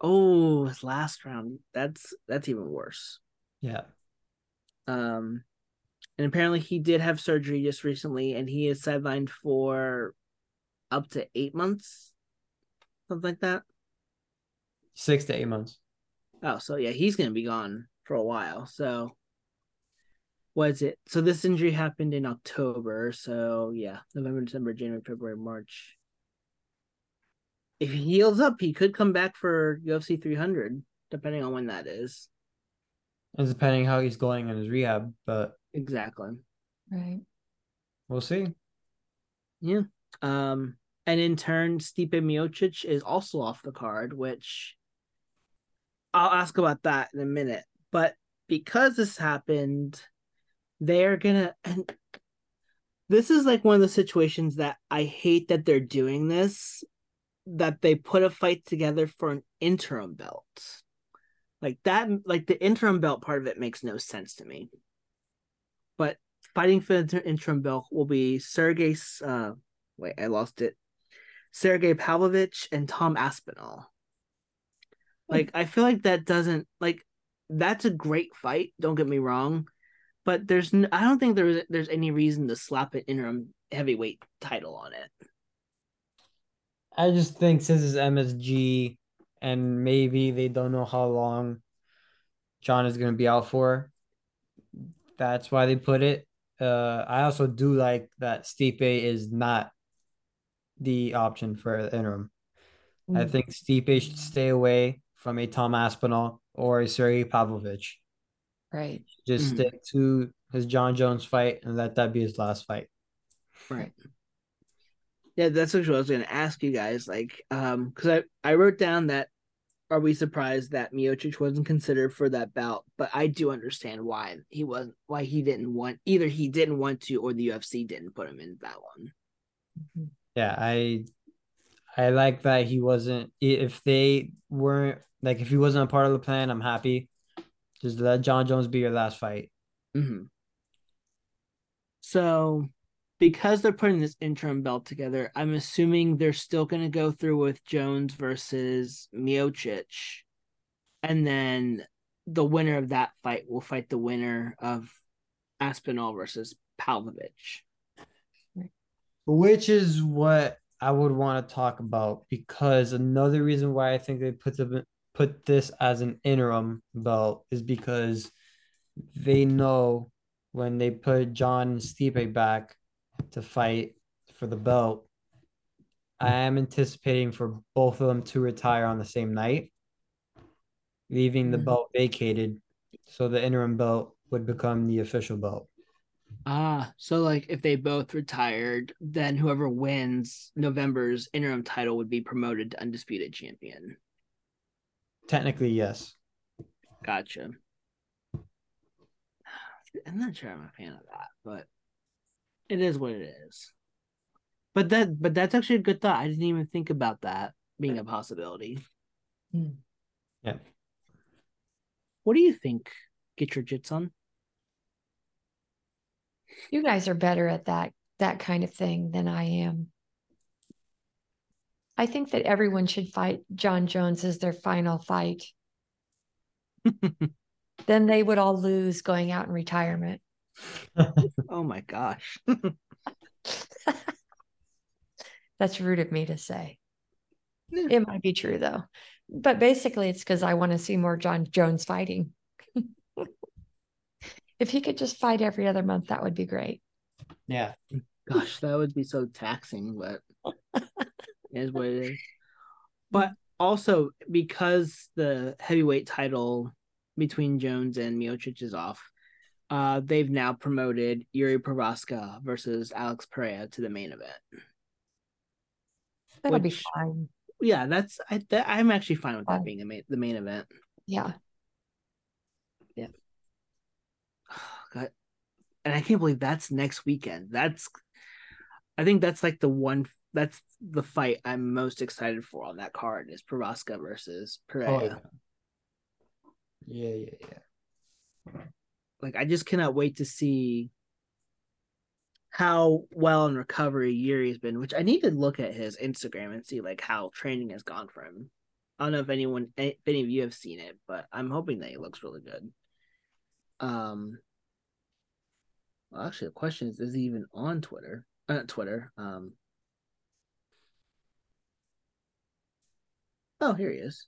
oh his last round that's that's even worse
Yeah.
Um, and apparently he did have surgery just recently, and he is sidelined for up to eight months, something like that.
Six to eight months.
Oh, so yeah, he's gonna be gone for a while. So, what is it? So this injury happened in October. So yeah, November, December, January, February, March. If he heals up, he could come back for UFC 300, depending on when that is.
And depending how he's going in his rehab, but
Exactly.
Right.
we'll see.
Yeah. Um, and in turn, Stipe Miocic is also off the card, which I'll ask about that in a minute. But because this happened, they're gonna and this is like one of the situations that I hate that they're doing this, that they put a fight together for an interim belt. Like that, like the interim belt part of it makes no sense to me. But fighting for the interim belt will be Sergey. Uh, wait, I lost it. Sergey Pavlovich and Tom Aspinall. Like, I feel like that doesn't like that's a great fight. Don't get me wrong, but there's I don't think there's there's any reason to slap an interim heavyweight title on it.
I just think since it's MSG and maybe they don't know how long Jon is going to be out for, that's why they put it. Uh, I also do like that Stipe is not the option for the interim. I
Mm.
think Stipe should stay away from a Tom Aspinall or a Sergey Pavlovich.
Right.
Just
Mhm.
stick to his Jon Jones fight and let that be his last fight.
Right. Yeah, that's what I was going to ask you guys. Like, um, because I I wrote down that are we surprised that Miocic wasn't considered for that bout? But I do understand why he wasn't, why he didn't want either he didn't want to or the UFC didn't put him in that one.
Yeah, I I like that he wasn't if they weren't like if he wasn't a part of the plan, I'm happy. Just let Jon Jones be your last fight.
Mm-hmm. So, because they're putting this interim belt together, I'm assuming they're still going to go through with Jones versus Miocic, and then the winner of that fight will fight the winner of Aspinall versus Pavlovich.
Which is what I would want to talk about because another reason why I think they put the put this as an interim belt is because they know when they put Jon Stipe back to fight for the belt, I am anticipating for both of them to retire on the same night, leaving the
Mhm.
belt vacated, so the interim belt would become the official belt.
Ah, so like if they both retired, then whoever wins November's interim title would be promoted to undisputed champion.
Technically, yes.
Gotcha. (sighs) I'm not sure I'm a fan of that, but it is what it is. But that but that's actually a good thought. I didn't even think about that being a possibility.
Hmm.
Yeah.
What do you think? Get your jits on?
You guys are better at that that kind of thing than I am. I think that everyone should fight Jon Jones as their final fight. (laughs) then they would all lose going out in retirement.
Oh my gosh. (laughs)
That's rude of me to say.
Yeah.
It might be true though. But basically it's because I want to see more Jon Jones fighting. (laughs) if he could just fight every other month, that would be great.
Yeah.
Gosh, that would be so taxing, but it is what it is. But also because the heavyweight title between Jones and Miocic is off, uh, they've now promoted Jiri Prochazka versus Alex Pereira to the main event.
That'll be fine.
Yeah, that's I. That, I'm actually fine with that being a main, the main event.
Yeah.
Yeah (sighs) god. And I can't believe that's next weekend. That's, I think that's like the one. That's the fight I'm most excited for on that card is Prochazka versus Pereira.
Oh, yeah. Yeah, yeah, yeah.
Like I just cannot wait to see how well in recovery Jiri's been, which I need to look at his Instagram and see like how training has gone for him. I don't know if anyone if any of you have seen it, but I'm hoping that he looks really good. Um well actually the question is is he even on Twitter? Uh, Twitter. Um Oh, here he is.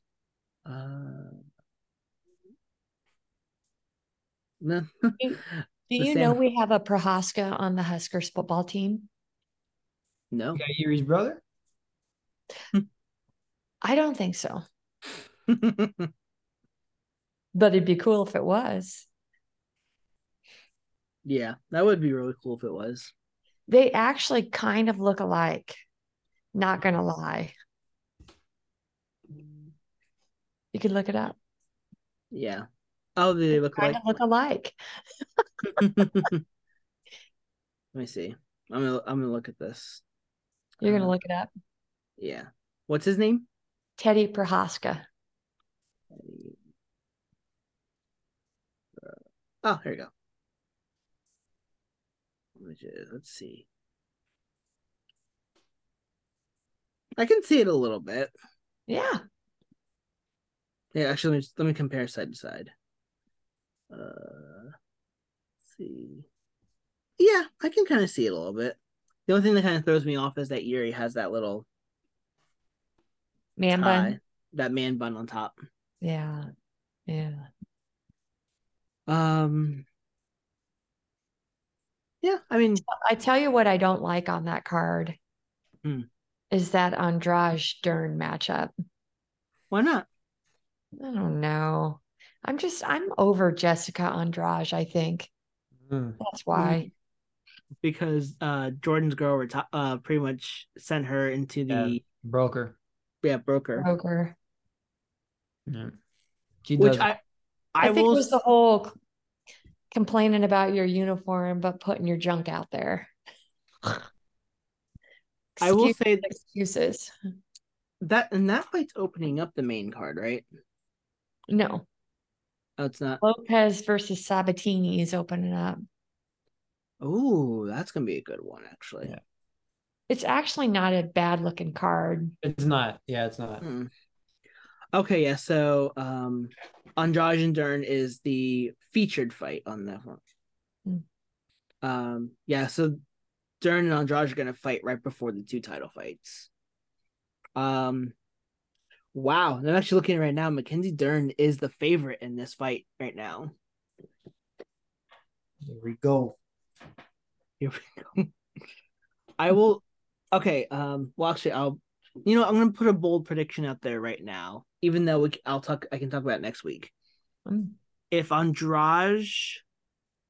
Uh no.
Do (laughs) you know we have a Prochazka on the Huskers football team?
no.
You got Jiri's brother? (laughs)
I don't think so, (laughs) but it'd be cool if it was.
Yeah, that would be really cool if it was.
They actually kind of look alike. Not gonna lie. You could look it up.
Yeah. Oh, do they look like?
look alike. (laughs)
Let me see. I'm gonna I'm gonna look at this.
You're gonna
Uh,
look it up.
Yeah. What's his name?
Teddy Prochazka.
Oh, here we go. images. Let's see. I can see it a little bit.
Yeah.
Yeah, actually, let me, let me compare side to side. Uh, let's see. Yeah, I can kind of see it a little bit. The only thing that kind of throws me off is that Jiri has that little
Man bun.
that man bun on top.
Yeah. Yeah.
Um. Yeah, I mean,
I tell you what I don't like on that card
Hmm.
is that Andrade Dern matchup.
why not?
I don't know. I'm just I'm over Jessica Andrade, I think.
Mm.
That's why.
Because uh Jordan's girl reti- uh pretty much sent her into the
Broker.
yeah, broker,
Broker.
Yeah. She
which
does.
I
I,
I,
think
will
it was the whole complaining about your uniform but putting your junk out there. (laughs)
I will
Excuse-
say
excuses.
that and that fight's opening up the main card, right?
No.
Oh, it's not.
Lopes versus Sabatini is opening up.
Oh, that's gonna be a good one, actually.
Yeah.
It's actually not a bad looking card.
it's not. Yeah, it's not.
Hmm. Okay, yeah. So, um, Andrade and Dern is the featured fight on that one.
Hmm.
Um, yeah. So, Dern and Andrade are gonna fight right before the two title fights. Um, wow. I'm actually looking right now. Mackenzie Dern is the favorite in this fight right now.
Here we go.
Here we go. I will. Okay. Um. Well, actually, I'll. You know, I'm gonna put a bold prediction out there right now. Even though we, I'll talk, I can talk about it next week.
Mm.
If Andrade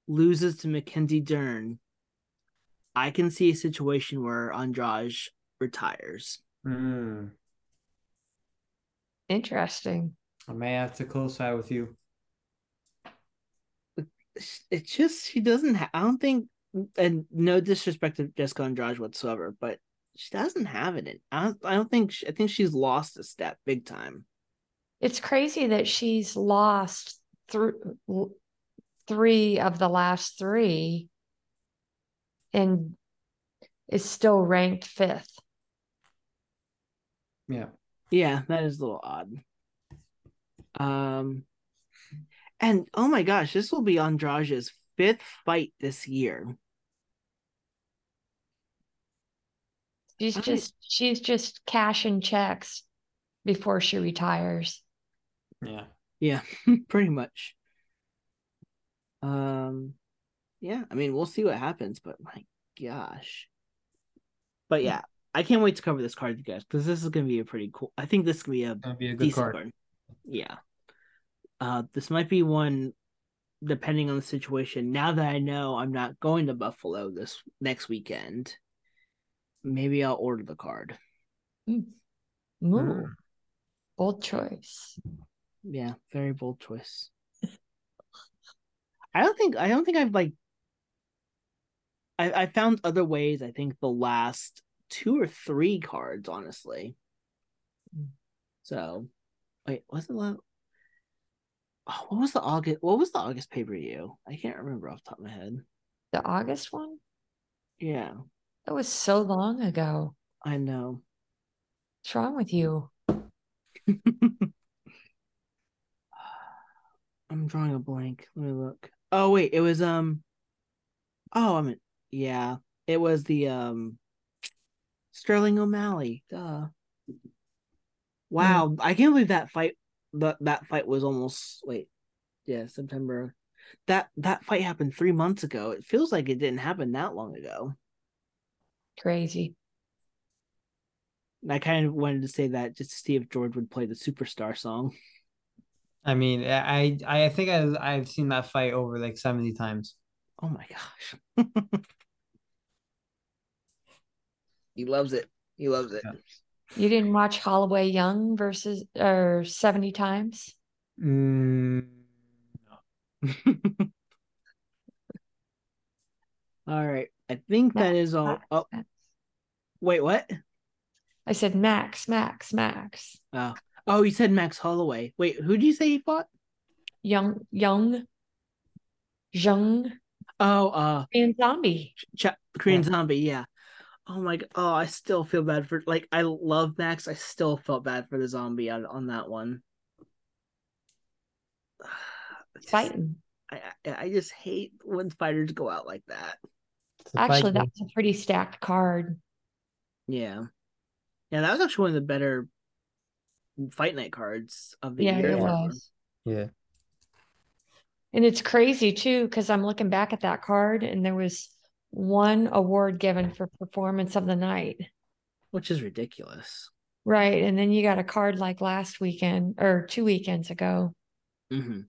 loses to Mackenzie Dern, I can see a situation where Andrade retires.
Mm.
Interesting.
I may have to co-side with you.
It's just she doesn't. Ha- I don't think, and no disrespect to Jessica Andrade whatsoever, but she doesn't have it. In, I don't. I don't think. She, I think she's lost a step big time.
It's crazy that she's lost through three of the last three and is still ranked fifth.
Yeah.
Yeah, that is a little odd. Um, and oh my gosh, this will be Andrade's fifth fight this year.
She's
I-
just she's just cashing checks before she retires.
Yeah.
Yeah, (laughs) pretty much. Um, yeah, I mean, we'll see what happens, but my gosh. But yeah, I can't wait to cover this card, you guys, because this is gonna be a pretty cool. I think this could be a
Gonna be a good
decent
card.
card. Yeah. Uh, this might be one, depending on the situation. Now that I know I'm not going to Buffalo this next weekend, maybe I'll order the card.
Ooh,
Mm.
bold choice.
Yeah, very bold choice. I don't think I don't think I've like I I found other ways. I think the last two or three cards, honestly.
Mm.
So, wait, was it last? Oh, what was the August? What was the August pay per view? I can't remember off the top of my head.
The August one?
Yeah,
That was so long ago.
I know.
What's wrong with you? (sighs)
I'm drawing a blank. Let me look. Oh wait, it was um. Oh, I mean, yeah, it was the um. Sterling O'Malley. Duh. Mm. Wow, I can't believe that fight. That that fight was almost wait, yeah, September. That that fight happened three months ago. It feels like it didn't happen that long ago.
Crazy.
I kind of wanted to say that just to see if George would play the superstar song.
I mean, I I think I I've seen that fight over like 70 times.
Oh my gosh. (laughs) he loves it. He loves it.
You didn't watch Holloway Young versus or 70 times?
Mm, (laughs)
all right. I think that is all.
Max,
Oh,
Max.
wait, what?
I said Max, Max, Max.
Oh, oh, you said Max Holloway. Wait, who did you say he fought?
Young, Young, Jung.
Oh, uh,
And zombie.
Ch- Korean
Yeah.
Zombie, yeah. Oh my god! Oh, I still feel bad for like I love Max. I still felt bad for the zombie on, on that one. (sighs) Just-
Fighting.
I, I I just hate when fighters go out like that.
It's a fight
Actually,
game.
that's a pretty stacked card.
Yeah, yeah, that was actually one of the better fight night cards of the
Yeah,
year.
it was.
yeah.
And it's crazy too, because I'm looking back at that card and there was one award given for performance of the night.
which is ridiculous.
Right. And then you got a card like last weekend or two weekends ago.
hmm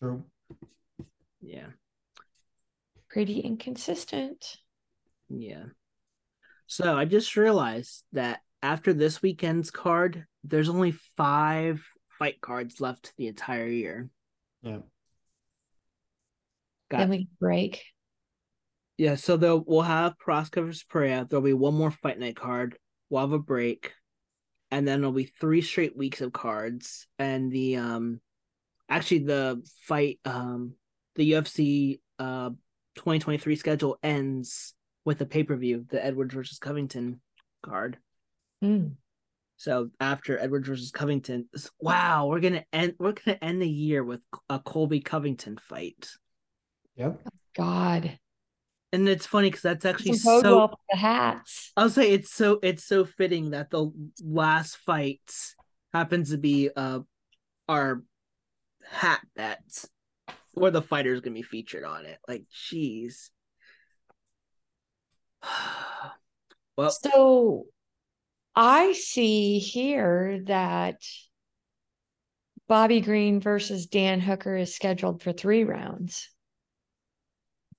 True.
Yeah,
Pretty inconsistent.
yeah. So I just realized that after this weekend's card, there's only five fight cards left the entire year.
Yeah.
Got
Then we break.
Yeah, so they'll we'll have Prochazka versus Pereira. There'll be one more fight night card. We'll have a break, and then there'll be three straight weeks of cards. And the um, actually the fight um, the UFC uh 2023 schedule ends with a pay per view, the Edwards versus Covington card.
Mm.
So after Edwards versus Covington, wow, we're gonna end we're gonna end the year with a Colby Covington fight.
Yep.
God.
And it's funny because that's actually so
well for the hats.
I'll say it's so it's so fitting that the last fight happens to be uh our hat bet where the fighter's gonna be featured on it. Like, jeez. (sighs) well,
So I see here that Bobby Green versus Dan Hooker is scheduled for three rounds.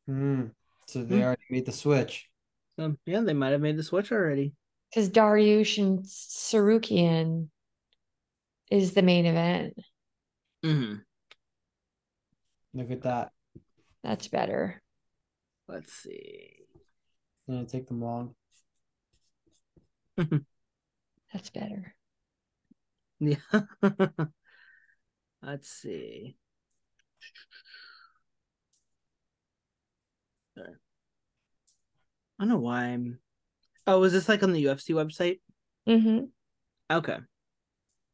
Mm. So they
Hmm.
already made the switch.
um, yeah, they might have made the switch already.
Because Dariush and Tsarukyan is the main event.
Mm-hmm.
Look at that.
That's better.
Let's see.
Didn't take them long. (laughs)
That's better.
Yeah. (laughs) Let's see. Sorry. I don't know why I'm. Oh, is this like on the UFC website?
Mm-hmm.
Okay.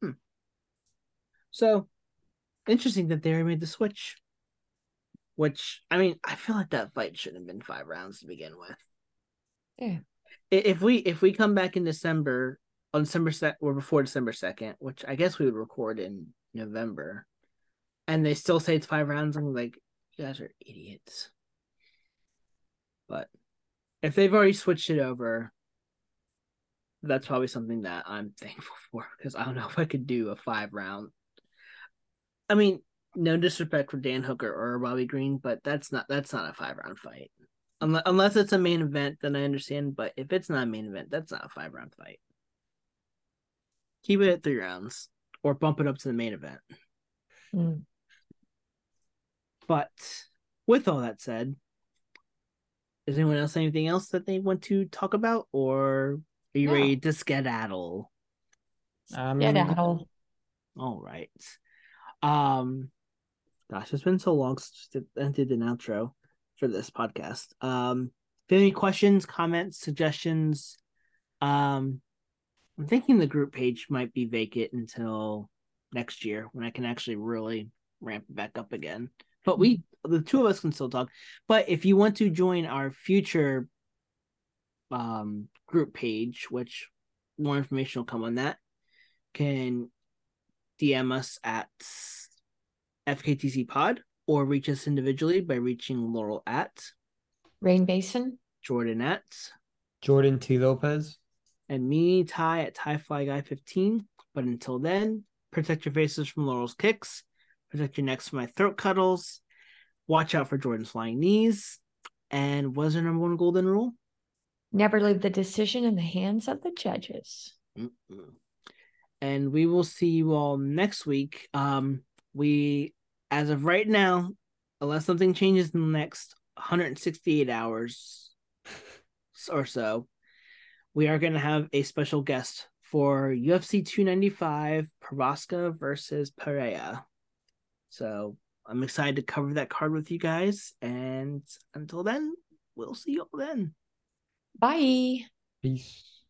Hmm. So interesting that they made the switch. Which I mean, I feel like that fight shouldn't have been five rounds to begin with.
Yeah.
If we if we come back in December on December set or before December second, which I guess we would record in November, and they still say it's five rounds, I'm like, you guys are idiots. But if they've already switched it over, that's probably something that I'm (laughs) thankful for because I don't know if I could do a five round. I mean, no disrespect for Dan Hooker or Bobby Green, but that's not that's not a five round fight. Unless, unless it's a main event, then I understand. But if it's not a main event, that's not a five round fight. Keep it at three rounds or bump it up to the main event.
Mm.
But with all that said, is anyone else anything else that they want to talk about, or are you
No.
ready to skedaddle?
I'm
Yeah, that'll.
All right. Um, gosh, it's been so long since I did an outro for this podcast. Um, if you have any questions, comments, suggestions, um, I'm thinking the group page might be vacant until next year when I can actually really ramp it back up again. But we, the two of us, can still talk. But if you want to join our future um group page, which more information will come on that, can DM us at FKTC Pod or reach us individually by reaching Laurel at
Rain Basin.
Jordan at
Jordan T. Lopez.
and me Ty at Ty Fly Guy 15. But until then, protect your faces from Laurel's kicks, protect your necks from my throat cuddles, watch out for Jordan's flying knees, and what is our number one golden rule?
Never leave the decision in the hands of the judges.
Mm-mm. And we will see you all next week. Um, we, as of right now, unless something changes in the next 168 hours (laughs) or so, we are going to have a special guest for UFC 295 Prochazka versus Pereira. So I'm excited to cover that card with you guys. And until then, we'll see you all then.
Bye.
Peace.